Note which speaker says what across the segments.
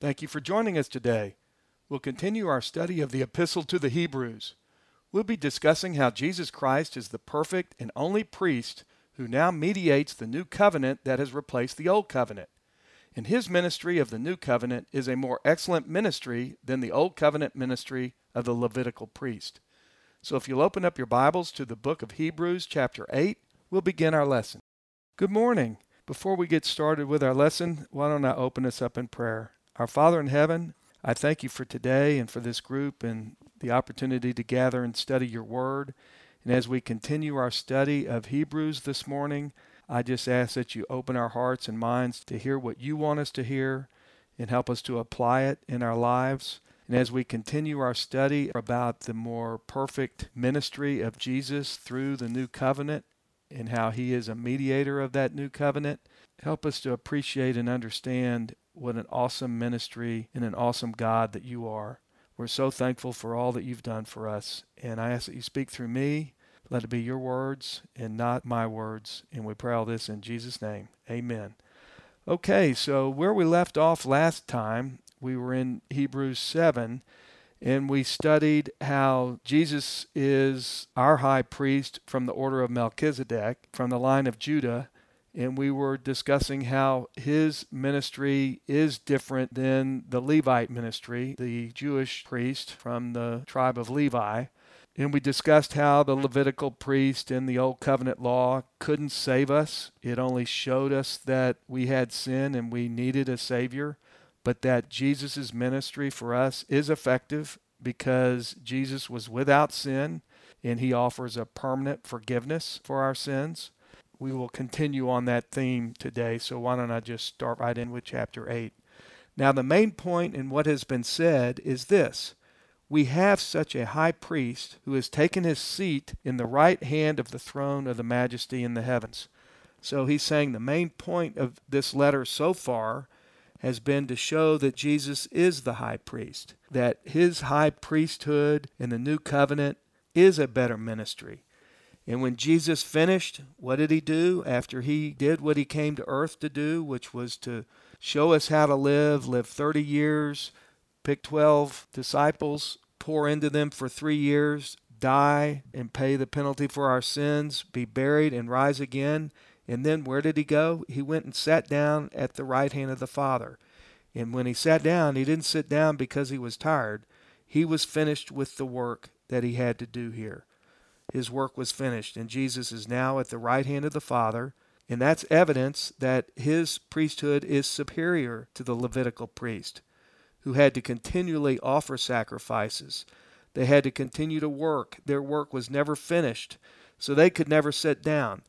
Speaker 1: Thank you for joining us today. We'll continue our study of the Epistle to the Hebrews. We'll be discussing how Jesus Christ is the perfect and only priest who now mediates the new covenant that has replaced the old covenant. And his ministry of the new covenant is a more excellent ministry than the old covenant ministry of the Levitical priest. So if you'll open up your Bibles to the book of Hebrews, chapter 8, we'll begin our lesson. Good morning. Before we get started with our lesson, why don't I open us up in prayer? Our Father in heaven, I thank you for today and for this group and the opportunity to gather and study your word. And as we continue our study of Hebrews this morning, I just ask that you open our hearts and minds to hear what you want us to hear and help us to apply it in our lives. And as we continue our study about the more perfect ministry of Jesus through the new covenant and how he is a mediator of that new covenant, help us to appreciate and understand what an awesome ministry and an awesome God that you are. We're so thankful for all that you've done for us. And I ask that you speak through me. Let it be your words and not my words. And we pray all this in Jesus' name. Amen. Okay, so where we left off last time, we were in Hebrews 7, and we studied how Jesus is our high priest from the order of Melchizedek, from the line of Judah, and we were discussing how his ministry is different than the Levite ministry, the Jewish priest from the tribe of Levi. And we discussed how the Levitical priest in the Old Covenant law couldn't save us. It only showed us that we had sin and we needed a Savior, but that Jesus' ministry for us is effective because Jesus was without sin and he offers a permanent forgiveness for our sins we will continue on that theme today. So why don't I just start right in with chapter 8? Now, the main point in what has been said is this We have such a high priest who has taken his seat in the right hand of the throne of the majesty in the heavens. So he's saying the main point of this letter so far has been to show that Jesus is the high priest, that his high priesthood in the new covenant is a better ministry. And when Jesus finished, what did he do after he did what he came to earth to do, which was to show us how to live, live 30 years, pick 12 disciples, pour into them for three years, die and pay the penalty for our sins, be buried and rise again. And then where did he go? He went and sat down at the right hand of the Father. And when he sat down, he didn't sit down because he was tired. He was finished with the work that he had to do here his work was finished, and Jesus is now at the right hand of the Father. And that's evidence that his priesthood is superior to the Levitical priest, who had to continually offer sacrifices. They had to continue to work. Their work was never finished, so they could never sit down.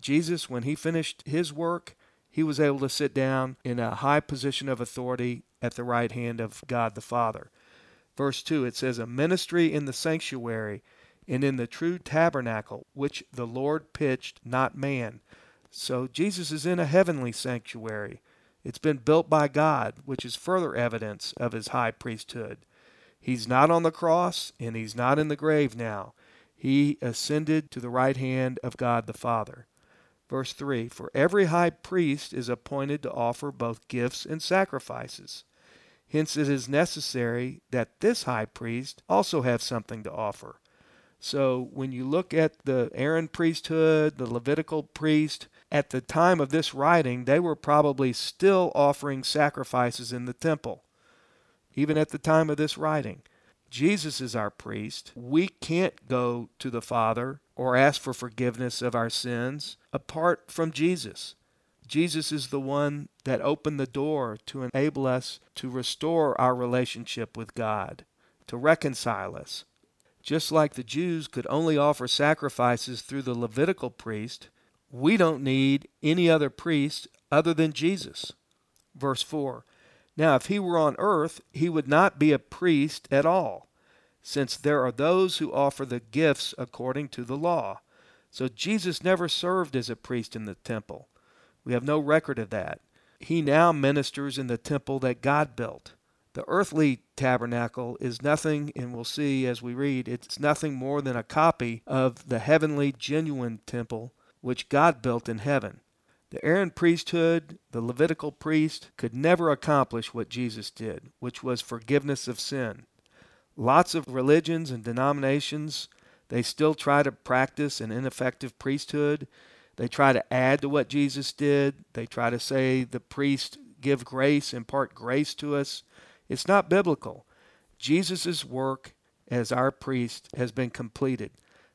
Speaker 1: Jesus, when he finished his work, he was able to sit down in a high position of authority at the right hand of God the Father. Verse 2, it says, A ministry in the sanctuary and in the true tabernacle which the Lord pitched, not man. So Jesus is in a heavenly sanctuary. It's been built by God, which is further evidence of his high priesthood. He's not on the cross and he's not in the grave now. He ascended to the right hand of God the Father. Verse 3 For every high priest is appointed to offer both gifts and sacrifices. Hence it is necessary that this high priest also have something to offer. So when you look at the Aaron priesthood, the Levitical priest, at the time of this writing, they were probably still offering sacrifices in the temple, even at the time of this writing. Jesus is our priest. We can't go to the Father or ask for forgiveness of our sins apart from Jesus. Jesus is the one that opened the door to enable us to restore our relationship with God, to reconcile us. Just like the Jews could only offer sacrifices through the Levitical priest, we don't need any other priest other than Jesus. Verse 4 Now, if he were on earth, he would not be a priest at all, since there are those who offer the gifts according to the law. So Jesus never served as a priest in the temple. We have no record of that. He now ministers in the temple that God built. The earthly tabernacle is nothing, and we'll see as we read, it's nothing more than a copy of the heavenly, genuine temple which God built in heaven. The Aaron priesthood, the Levitical priest, could never accomplish what Jesus did, which was forgiveness of sin. Lots of religions and denominations, they still try to practice an ineffective priesthood. They try to add to what Jesus did. They try to say the priest give grace, impart grace to us. It's not biblical. Jesus' work as our priest has been completed.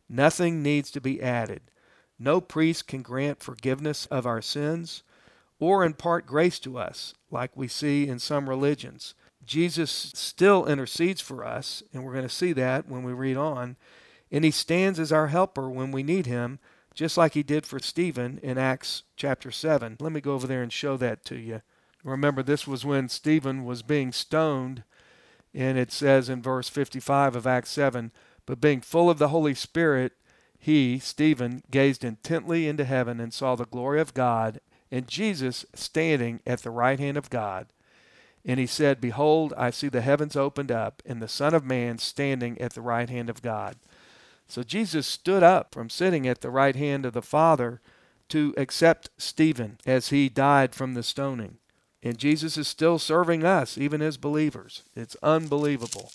Speaker 1: Nothing needs to be added. No priest can grant forgiveness of our sins or impart grace to us, like we see in some religions. Jesus still intercedes for us, and we're going to see that when we read on. And he stands as our helper when we need him, just like he did for Stephen in Acts chapter 7. Let me go over there and show that to you. Remember, this was when Stephen was being stoned, and it says in verse 55 of Acts 7 But being full of the Holy Spirit, he, Stephen, gazed intently into heaven and saw the glory of God and Jesus standing at the right hand of God. And he said, Behold, I see the heavens opened up, and the Son of Man standing at the right hand of God. So Jesus stood up from sitting at the right hand of the Father to accept Stephen as he died from the stoning. And Jesus is still serving us, even as believers. It's unbelievable.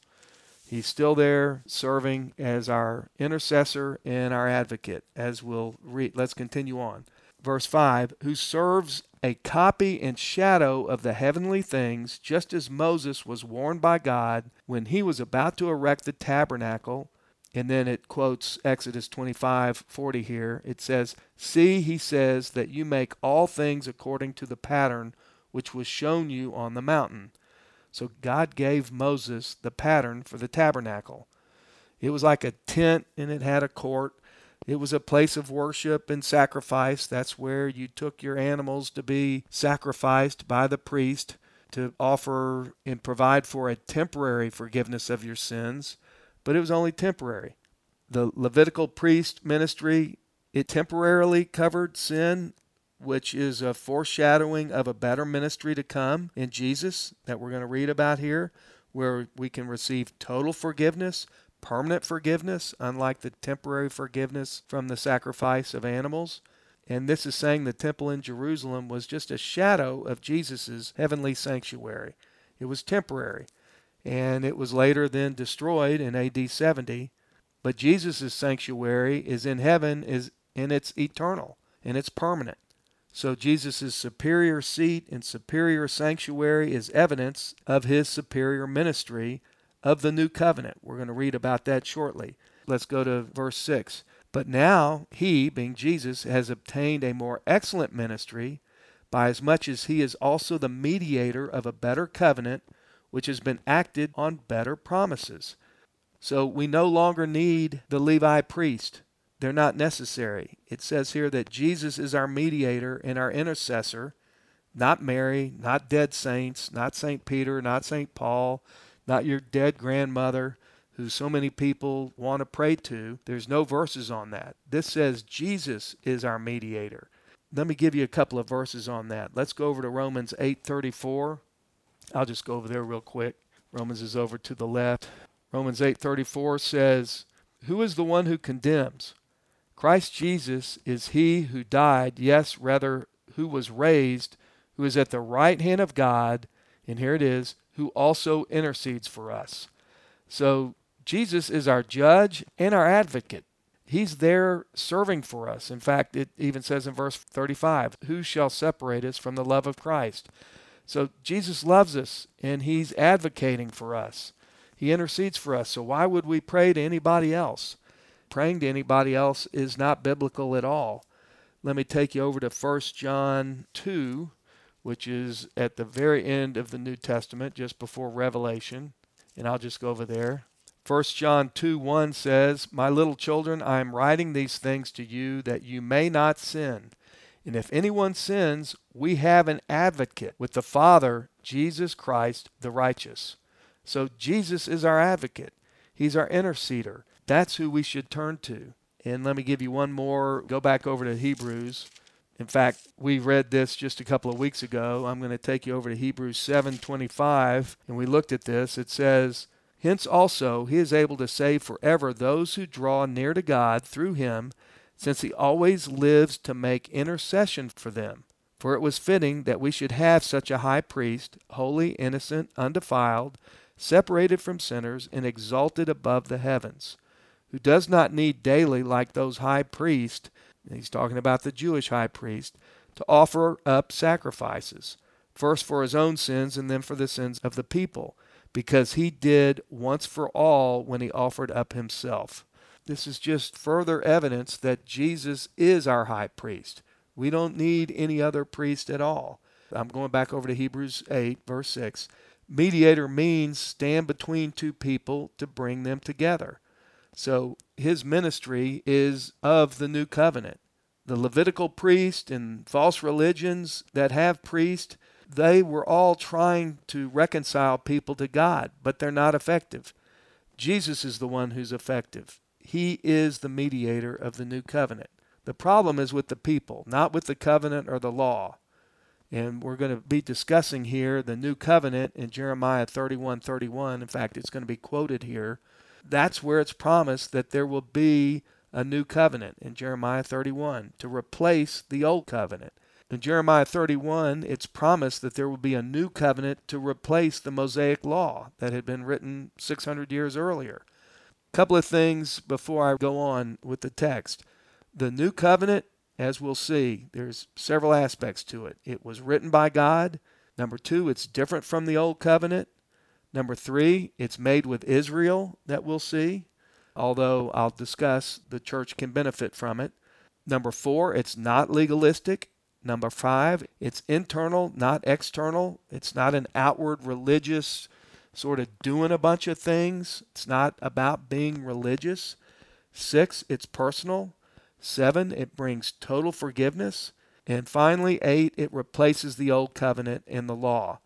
Speaker 1: He's still there serving as our intercessor and our advocate, as we'll read. Let's continue on. Verse 5 Who serves a copy and shadow of the heavenly things, just as Moses was warned by God when he was about to erect the tabernacle. And then it quotes Exodus 25 40 here. It says, See, he says, that you make all things according to the pattern which was shown you on the mountain. So God gave Moses the pattern for the tabernacle. It was like a tent and it had a court. It was a place of worship and sacrifice. That's where you took your animals to be sacrificed by the priest to offer and provide for a temporary forgiveness of your sins, but it was only temporary. The Levitical priest ministry, it temporarily covered sin which is a foreshadowing of a better ministry to come in Jesus that we're going to read about here, where we can receive total forgiveness, permanent forgiveness, unlike the temporary forgiveness from the sacrifice of animals. And this is saying the temple in Jerusalem was just a shadow of Jesus' heavenly sanctuary. It was temporary, and it was later then destroyed in AD 70. But Jesus' sanctuary is in heaven, is and it's eternal and it's permanent. So Jesus' superior seat and superior sanctuary is evidence of his superior ministry of the new covenant. We're going to read about that shortly. Let's go to verse 6. But now he, being Jesus, has obtained a more excellent ministry by as much as he is also the mediator of a better covenant which has been acted on better promises. So we no longer need the Levi priest they're not necessary. It says here that Jesus is our mediator and our intercessor, not Mary, not dead saints, not St. Peter, not St. Paul, not your dead grandmother who so many people want to pray to. There's no verses on that. This says Jesus is our mediator. Let me give you a couple of verses on that. Let's go over to Romans 8:34. I'll just go over there real quick. Romans is over to the left. Romans 8:34 says, "Who is the one who condemns? Christ Jesus is he who died, yes, rather, who was raised, who is at the right hand of God, and here it is, who also intercedes for us. So Jesus is our judge and our advocate. He's there serving for us. In fact, it even says in verse 35, Who shall separate us from the love of Christ? So Jesus loves us and he's advocating for us. He intercedes for us. So why would we pray to anybody else? Praying to anybody else is not biblical at all. Let me take you over to 1 John 2, which is at the very end of the New Testament, just before Revelation. And I'll just go over there. 1 John 2 1 says, My little children, I am writing these things to you that you may not sin. And if anyone sins, we have an advocate with the Father, Jesus Christ the righteous. So Jesus is our advocate, He's our interceder. That's who we should turn to. And let me give you one more. Go back over to Hebrews. In fact, we read this just a couple of weeks ago. I'm going to take you over to Hebrews 7:25 and we looked at this. It says, "Hence also he is able to save forever those who draw near to God through him, since he always lives to make intercession for them." For it was fitting that we should have such a high priest, holy, innocent, undefiled, separated from sinners, and exalted above the heavens, who does not need daily, like those high priests, he's talking about the Jewish high priest, to offer up sacrifices, first for his own sins and then for the sins of the people, because he did once for all when he offered up himself. This is just further evidence that Jesus is our high priest. We don't need any other priest at all. I'm going back over to Hebrews 8, verse 6. Mediator means stand between two people to bring them together. So his ministry is of the new covenant. The Levitical priest and false religions that have priests, they were all trying to reconcile people to God, but they're not effective. Jesus is the one who's effective. He is the mediator of the new covenant. The problem is with the people, not with the covenant or the law. And we're going to be discussing here the new covenant in Jeremiah 31 31. In fact, it's going to be quoted here. That's where it's promised that there will be a new covenant in Jeremiah 31 to replace the old covenant. In Jeremiah 31, it's promised that there will be a new covenant to replace the Mosaic law that had been written 600 years earlier couple of things before I go on with the text. The new covenant, as we'll see, there's several aspects to it. It was written by God. Number two, it's different from the old covenant. Number three, it's made with Israel, that we'll see, although I'll discuss the church can benefit from it. Number four, it's not legalistic. Number five, it's internal, not external. It's not an outward religious sort of doing a bunch of things. It's not about being religious. Six, it's personal. Seven, it brings total forgiveness. And finally, eight, it replaces the old covenant and the law.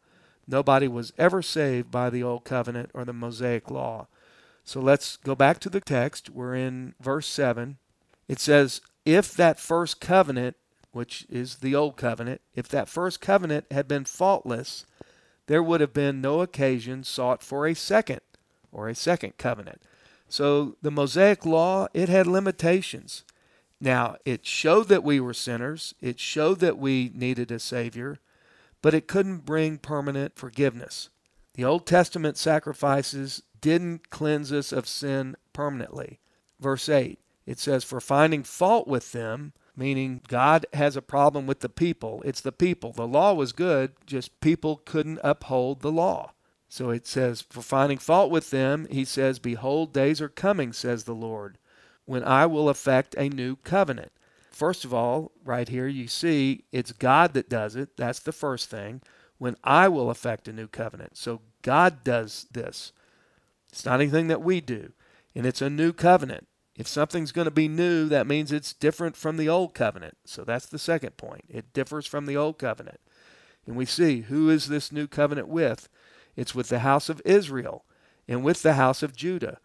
Speaker 1: Nobody was ever saved by the old covenant or the Mosaic law. So let's go back to the text. We're in verse 7. It says, If that first covenant, which is the old covenant, if that first covenant had been faultless, there would have been no occasion sought for a second or a second covenant. So the Mosaic law, it had limitations. Now, it showed that we were sinners, it showed that we needed a Savior, but it couldn't bring permanent forgiveness. The Old Testament sacrifices didn't cleanse us of sin permanently. Verse 8, it says, For finding fault with them, meaning God has a problem with the people. It's the people. The law was good, just people couldn't uphold the law. So it says, For finding fault with them, he says, Behold, days are coming, says the Lord, when I will effect a new covenant. First of all, right here, you see it's God that does it. That's the first thing. When I will effect a new covenant. So God does this. It's not anything that we do. And it's a new covenant. If something's going to be new, that means it's different from the old covenant. So that's the second point. It differs from the old covenant. And we see who is this new covenant with? It's with the house of Israel and with the house of Judah.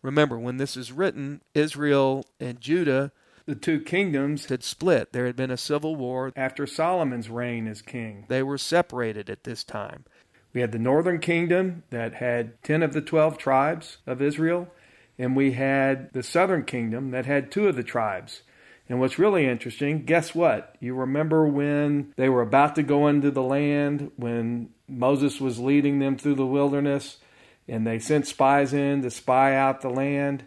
Speaker 1: Remember, when this is written, Israel and Judah, the two kingdoms, had split. There had been a civil war after Solomon's reign as king. They were separated at this time. We had the northern kingdom that had 10 of the 12 tribes of Israel and we had the southern kingdom that had two of the tribes. And what's really interesting, guess what? You remember when they were about to go into the land, when Moses was leading them through the wilderness, and they sent spies in to spy out the land,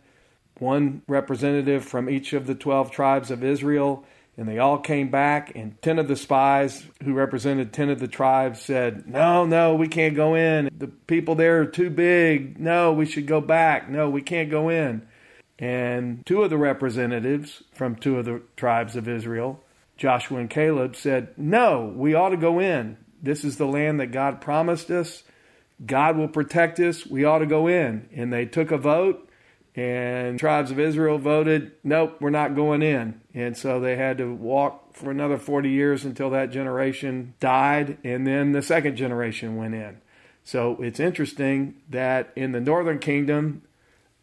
Speaker 1: one representative from each of the 12 tribes of Israel, and they all came back, and 10 of the spies who represented 10 of the tribes said, No, no, we can't go in. The people there are too big. No, we should go back. No, we can't go in. And two of the representatives from two of the tribes of Israel, Joshua and Caleb, said, No, we ought to go in. This is the land that God promised us. God will protect us. We ought to go in. And they took a vote and tribes of Israel voted, nope, we're not going in. And so they had to walk for another 40 years until that generation died, and then the second generation went in. So it's interesting that in the northern kingdom,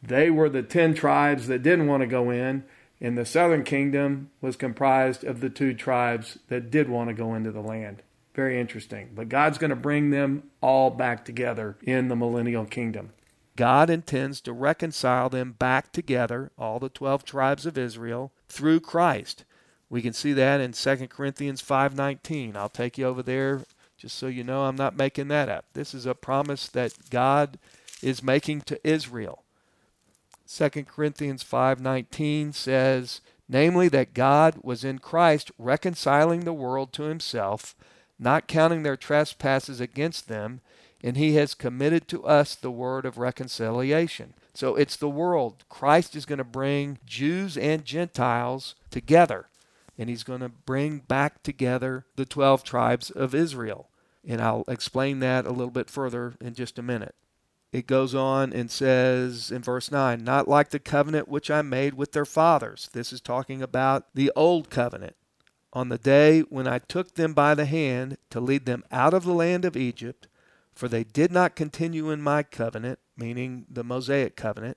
Speaker 1: they were the 10 tribes that didn't want to go in, and the southern kingdom was comprised of the two tribes that did want to go into the land. Very interesting. But God's going to bring them all back together in the millennial kingdom. God intends to reconcile them back together, all the 12 tribes of Israel, through Christ. We can see that in 2 Corinthians 5:19. I'll take you over there just so you know I'm not making that up. This is a promise that God is making to Israel. 2 Corinthians 5:19 says, namely that God was in Christ reconciling the world to himself, not counting their trespasses against them, and he has committed to us the word of reconciliation. So it's the world. Christ is going to bring Jews and Gentiles together, and he's going to bring back together the 12 tribes of Israel. And I'll explain that a little bit further in just a minute. It goes on and says in verse 9, not like the covenant which I made with their fathers. This is talking about the old covenant. On the day when I took them by the hand to lead them out of the land of Egypt, for they did not continue in my covenant, meaning the Mosaic covenant,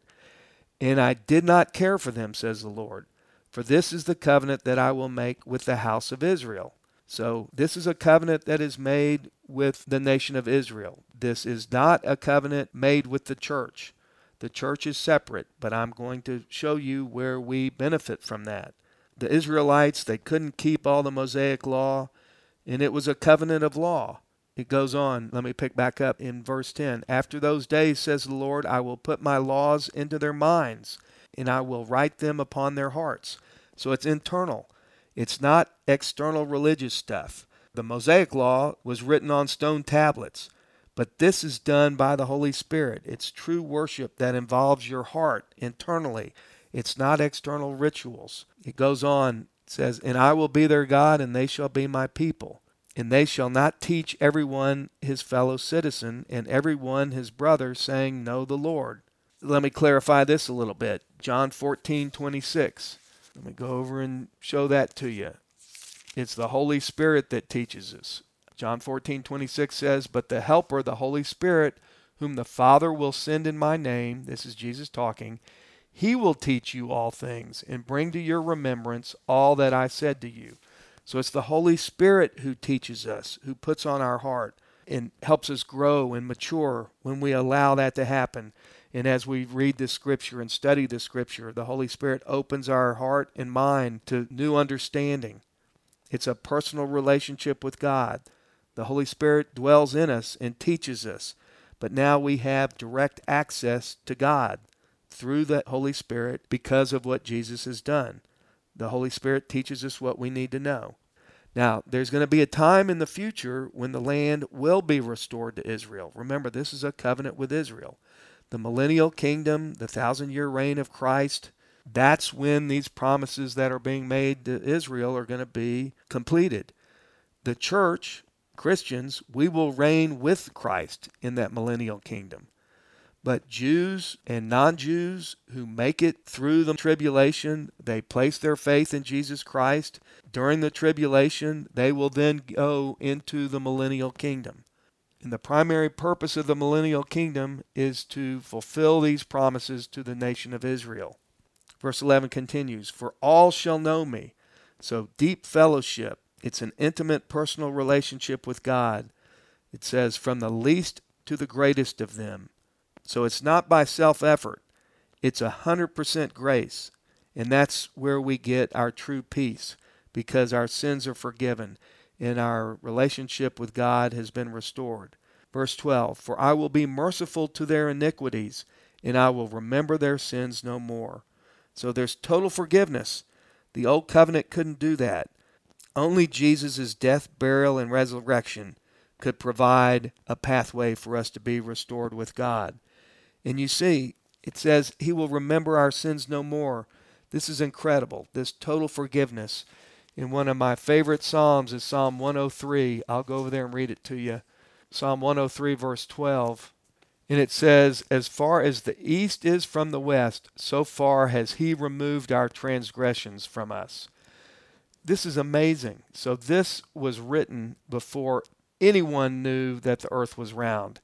Speaker 1: and I did not care for them, says the Lord. For this is the covenant that I will make with the house of Israel. So, this is a covenant that is made with the nation of Israel. This is not a covenant made with the church. The church is separate, but I'm going to show you where we benefit from that. The Israelites, they couldn't keep all the Mosaic law, and it was a covenant of law. It goes on. Let me pick back up in verse 10. After those days, says the Lord, I will put my laws into their minds, and I will write them upon their hearts. So it's internal, it's not external religious stuff. The Mosaic law was written on stone tablets, but this is done by the Holy Spirit. It's true worship that involves your heart internally. It's not external rituals. It goes on, it says, And I will be their God, and they shall be my people. And they shall not teach everyone his fellow citizen and everyone his brother, saying, Know the Lord. Let me clarify this a little bit. John 14, 26. Let me go over and show that to you. It's the Holy Spirit that teaches us. John 14, 26 says, But the Helper, the Holy Spirit, whom the Father will send in my name, this is Jesus talking, he will teach you all things and bring to your remembrance all that I said to you. So it's the Holy Spirit who teaches us, who puts on our heart and helps us grow and mature when we allow that to happen. And as we read the scripture and study the scripture, the Holy Spirit opens our heart and mind to new understanding. It's a personal relationship with God. The Holy Spirit dwells in us and teaches us. But now we have direct access to God through the Holy Spirit because of what Jesus has done. The Holy Spirit teaches us what we need to know. Now, there's going to be a time in the future when the land will be restored to Israel. Remember, this is a covenant with Israel. The millennial kingdom, the thousand year reign of Christ, that's when these promises that are being made to Israel are going to be completed. The church, Christians, we will reign with Christ in that millennial kingdom. But Jews and non Jews who make it through the tribulation, they place their faith in Jesus Christ. During the tribulation, they will then go into the millennial kingdom. And the primary purpose of the millennial kingdom is to fulfill these promises to the nation of Israel. Verse 11 continues For all shall know me. So, deep fellowship, it's an intimate personal relationship with God. It says, From the least to the greatest of them. So it's not by self effort, it's a 100% grace. And that's where we get our true peace because our sins are forgiven and our relationship with God has been restored. Verse 12 For I will be merciful to their iniquities, and I will remember their sins no more. So there's total forgiveness. The old covenant couldn't do that. Only Jesus' death, burial, and resurrection could provide a pathway for us to be restored with God. And you see, it says, He will remember our sins no more. This is incredible, this total forgiveness. And one of my favorite Psalms is Psalm 103. I'll go over there and read it to you. Psalm 103, verse 12. And it says, As far as the east is from the west, so far has He removed our transgressions from us. This is amazing. So, this was written before anyone knew that the earth was round.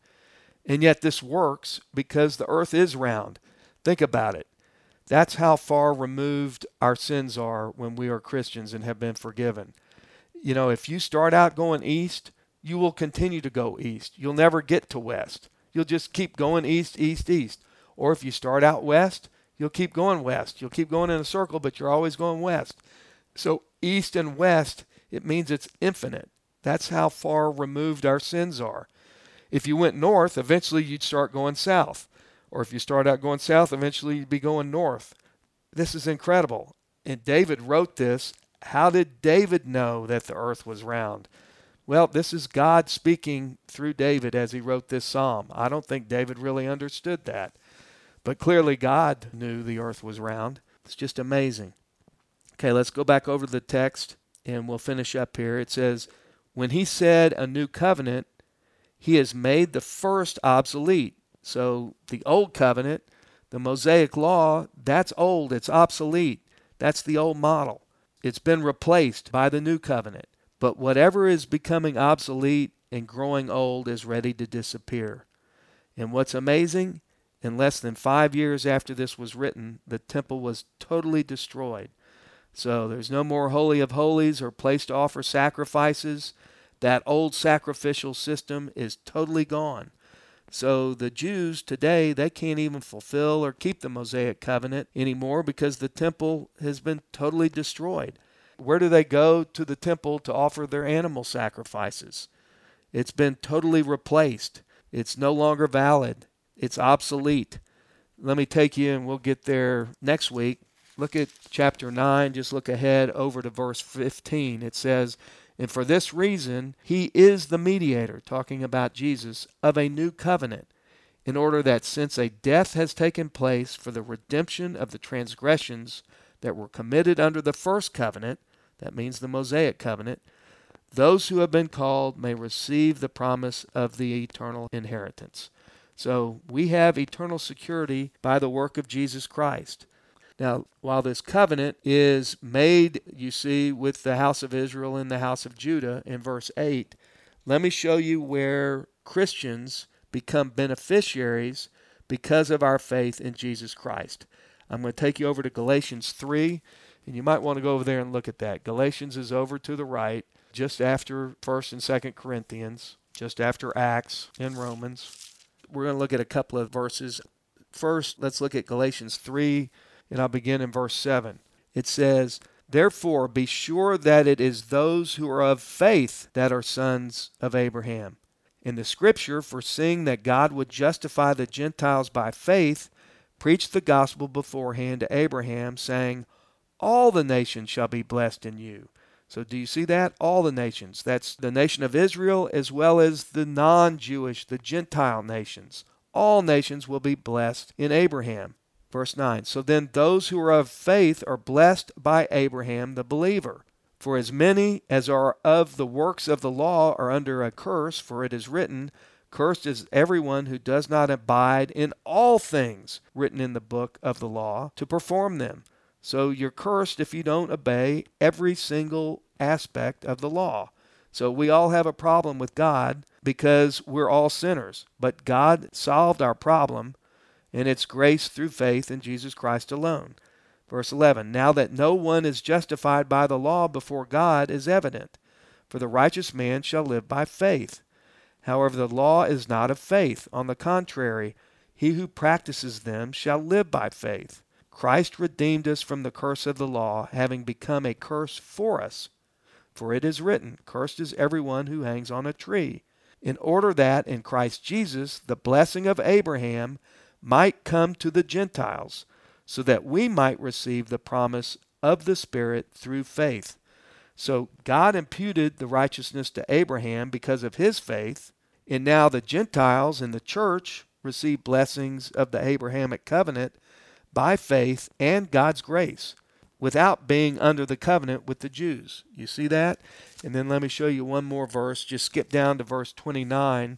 Speaker 1: And yet this works because the earth is round. Think about it. That's how far removed our sins are when we are Christians and have been forgiven. You know, if you start out going east, you will continue to go east. You'll never get to west. You'll just keep going east, east, east. Or if you start out west, you'll keep going west. You'll keep going in a circle, but you're always going west. So, east and west, it means it's infinite. That's how far removed our sins are. If you went north, eventually you'd start going south. Or if you start out going south, eventually you'd be going north. This is incredible. And David wrote this. How did David know that the earth was round? Well, this is God speaking through David as he wrote this psalm. I don't think David really understood that. But clearly, God knew the earth was round. It's just amazing. Okay, let's go back over the text and we'll finish up here. It says, When he said a new covenant, he has made the first obsolete. So the old covenant, the Mosaic law, that's old, it's obsolete. That's the old model. It's been replaced by the new covenant. But whatever is becoming obsolete and growing old is ready to disappear. And what's amazing, in less than five years after this was written, the temple was totally destroyed. So there's no more Holy of Holies or place to offer sacrifices. That old sacrificial system is totally gone. So the Jews today, they can't even fulfill or keep the Mosaic covenant anymore because the temple has been totally destroyed. Where do they go to the temple to offer their animal sacrifices? It's been totally replaced. It's no longer valid. It's obsolete. Let me take you, and we'll get there next week. Look at chapter 9. Just look ahead over to verse 15. It says, And for this reason, he is the mediator, talking about Jesus, of a new covenant, in order that since a death has taken place for the redemption of the transgressions that were committed under the first covenant, that means the Mosaic covenant, those who have been called may receive the promise of the eternal inheritance. So we have eternal security by the work of Jesus Christ. Now, while this covenant is made, you see, with the house of Israel and the house of Judah in verse 8, let me show you where Christians become beneficiaries because of our faith in Jesus Christ. I'm going to take you over to Galatians 3 and you might want to go over there and look at that. Galatians is over to the right, just after 1st and 2nd Corinthians, just after Acts and Romans. We're going to look at a couple of verses. First, let's look at Galatians 3, and I'll begin in verse 7. It says, Therefore, be sure that it is those who are of faith that are sons of Abraham. In the scripture, foreseeing that God would justify the Gentiles by faith, preached the gospel beforehand to Abraham, saying, all the nations shall be blessed in you. So, do you see that? All the nations. That's the nation of Israel as well as the non Jewish, the Gentile nations. All nations will be blessed in Abraham. Verse 9 So then those who are of faith are blessed by Abraham the believer. For as many as are of the works of the law are under a curse, for it is written, Cursed is everyone who does not abide in all things written in the book of the law to perform them. So you're cursed if you don't obey every single aspect of the law. So we all have a problem with God because we're all sinners. But God solved our problem, and it's grace through faith in Jesus Christ alone. Verse 11 Now that no one is justified by the law before God is evident, for the righteous man shall live by faith. However, the law is not of faith. On the contrary, he who practices them shall live by faith. Christ redeemed us from the curse of the law, having become a curse for us. For it is written, Cursed is everyone who hangs on a tree, in order that in Christ Jesus the blessing of Abraham might come to the Gentiles, so that we might receive the promise of the Spirit through faith. So God imputed the righteousness to Abraham because of his faith, and now the Gentiles in the church receive blessings of the Abrahamic covenant by faith and God's grace without being under the covenant with the Jews. You see that? And then let me show you one more verse. Just skip down to verse 29,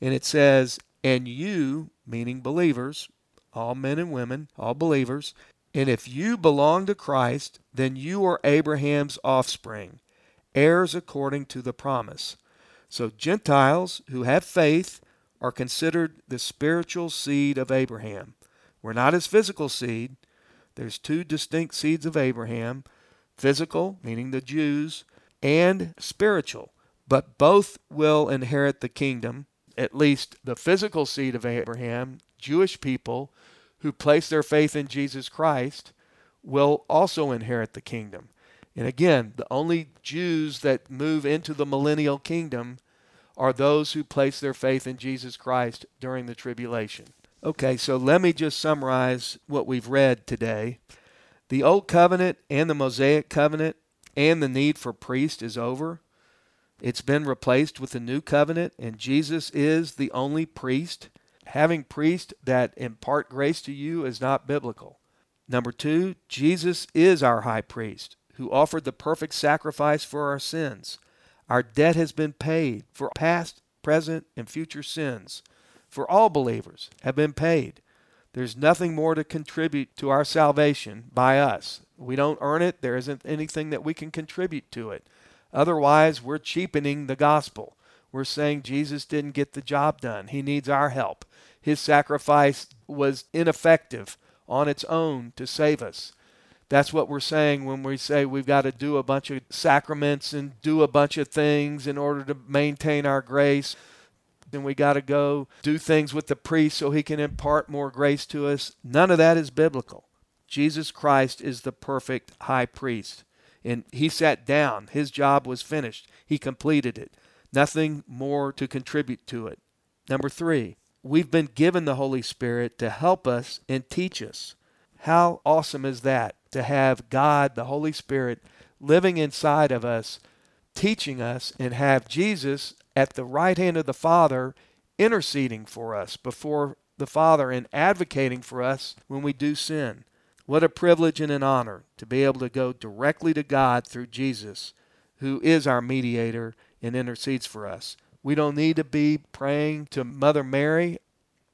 Speaker 1: and it says, And you, meaning believers, all men and women, all believers, and if you belong to Christ, then you are Abraham's offspring, heirs according to the promise. So Gentiles who have faith are considered the spiritual seed of Abraham. We're not his physical seed. There's two distinct seeds of Abraham physical, meaning the Jews, and spiritual. But both will inherit the kingdom, at least the physical seed of Abraham, Jewish people who place their faith in Jesus Christ, will also inherit the kingdom. And again, the only Jews that move into the millennial kingdom are those who place their faith in Jesus Christ during the tribulation. Okay, so let me just summarize what we've read today. The Old Covenant and the Mosaic Covenant and the need for priest is over. It's been replaced with the New Covenant, and Jesus is the only priest. Having priests that impart grace to you is not biblical. Number two, Jesus is our high priest who offered the perfect sacrifice for our sins. Our debt has been paid for past, present, and future sins. For all believers have been paid. There's nothing more to contribute to our salvation by us. We don't earn it. There isn't anything that we can contribute to it. Otherwise, we're cheapening the gospel. We're saying Jesus didn't get the job done. He needs our help. His sacrifice was ineffective on its own to save us. That's what we're saying when we say we've got to do a bunch of sacraments and do a bunch of things in order to maintain our grace. Then we got to go do things with the priest so he can impart more grace to us. None of that is biblical. Jesus Christ is the perfect high priest. And he sat down. His job was finished. He completed it. Nothing more to contribute to it. Number three, we've been given the Holy Spirit to help us and teach us. How awesome is that to have God, the Holy Spirit, living inside of us, teaching us, and have Jesus at the right hand of the Father interceding for us before the Father and advocating for us when we do sin. What a privilege and an honor to be able to go directly to God through Jesus, who is our mediator and intercedes for us. We don't need to be praying to Mother Mary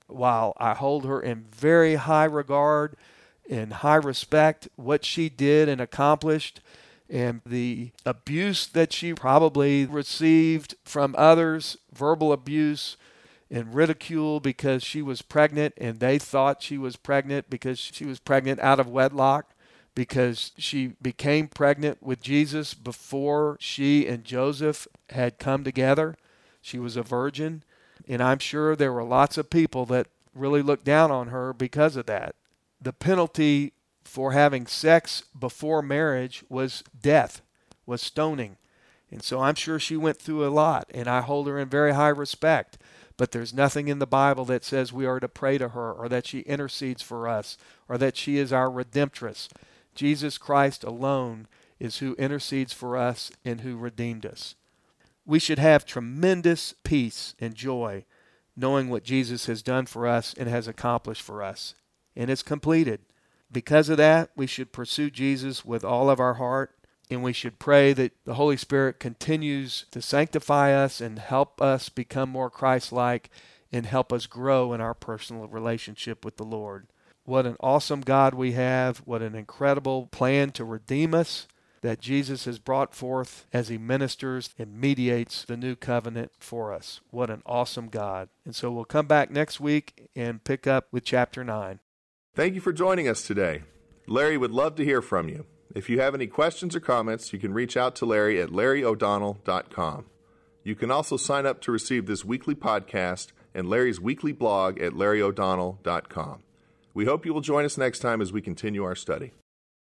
Speaker 1: while I hold her in very high regard in high respect what she did and accomplished and the abuse that she probably received from others, verbal abuse and ridicule because she was pregnant and they thought she was pregnant because she was pregnant out of wedlock because she became pregnant with Jesus before she and Joseph had come together. She was a virgin. And I'm sure there were lots of people that really looked down on her because of that the penalty for having sex before marriage was death, was stoning. And so I'm sure she went through a lot, and I hold her in very high respect. But there's nothing in the Bible that says we are to pray to her, or that she intercedes for us, or that she is our redemptress. Jesus Christ alone is who intercedes for us and who redeemed us. We should have tremendous peace and joy knowing what Jesus has done for us and has accomplished for us and it's completed. Because of that, we should pursue Jesus with all of our heart, and we should pray that the Holy Spirit continues to sanctify us and help us become more Christ like and help us grow in our personal relationship with the Lord. What an awesome God we have. What an incredible plan to redeem us that Jesus has brought forth as he ministers and mediates the new covenant for us. What an awesome God. And so we'll come back next week and pick up with chapter 9.
Speaker 2: Thank you for joining us today. Larry would love to hear from you. If you have any questions or comments, you can reach out to Larry at larryo'donnell.com. You can also sign up to receive this weekly podcast and Larry's weekly blog at larryo'donnell.com. We hope you will join us next time as we continue our study.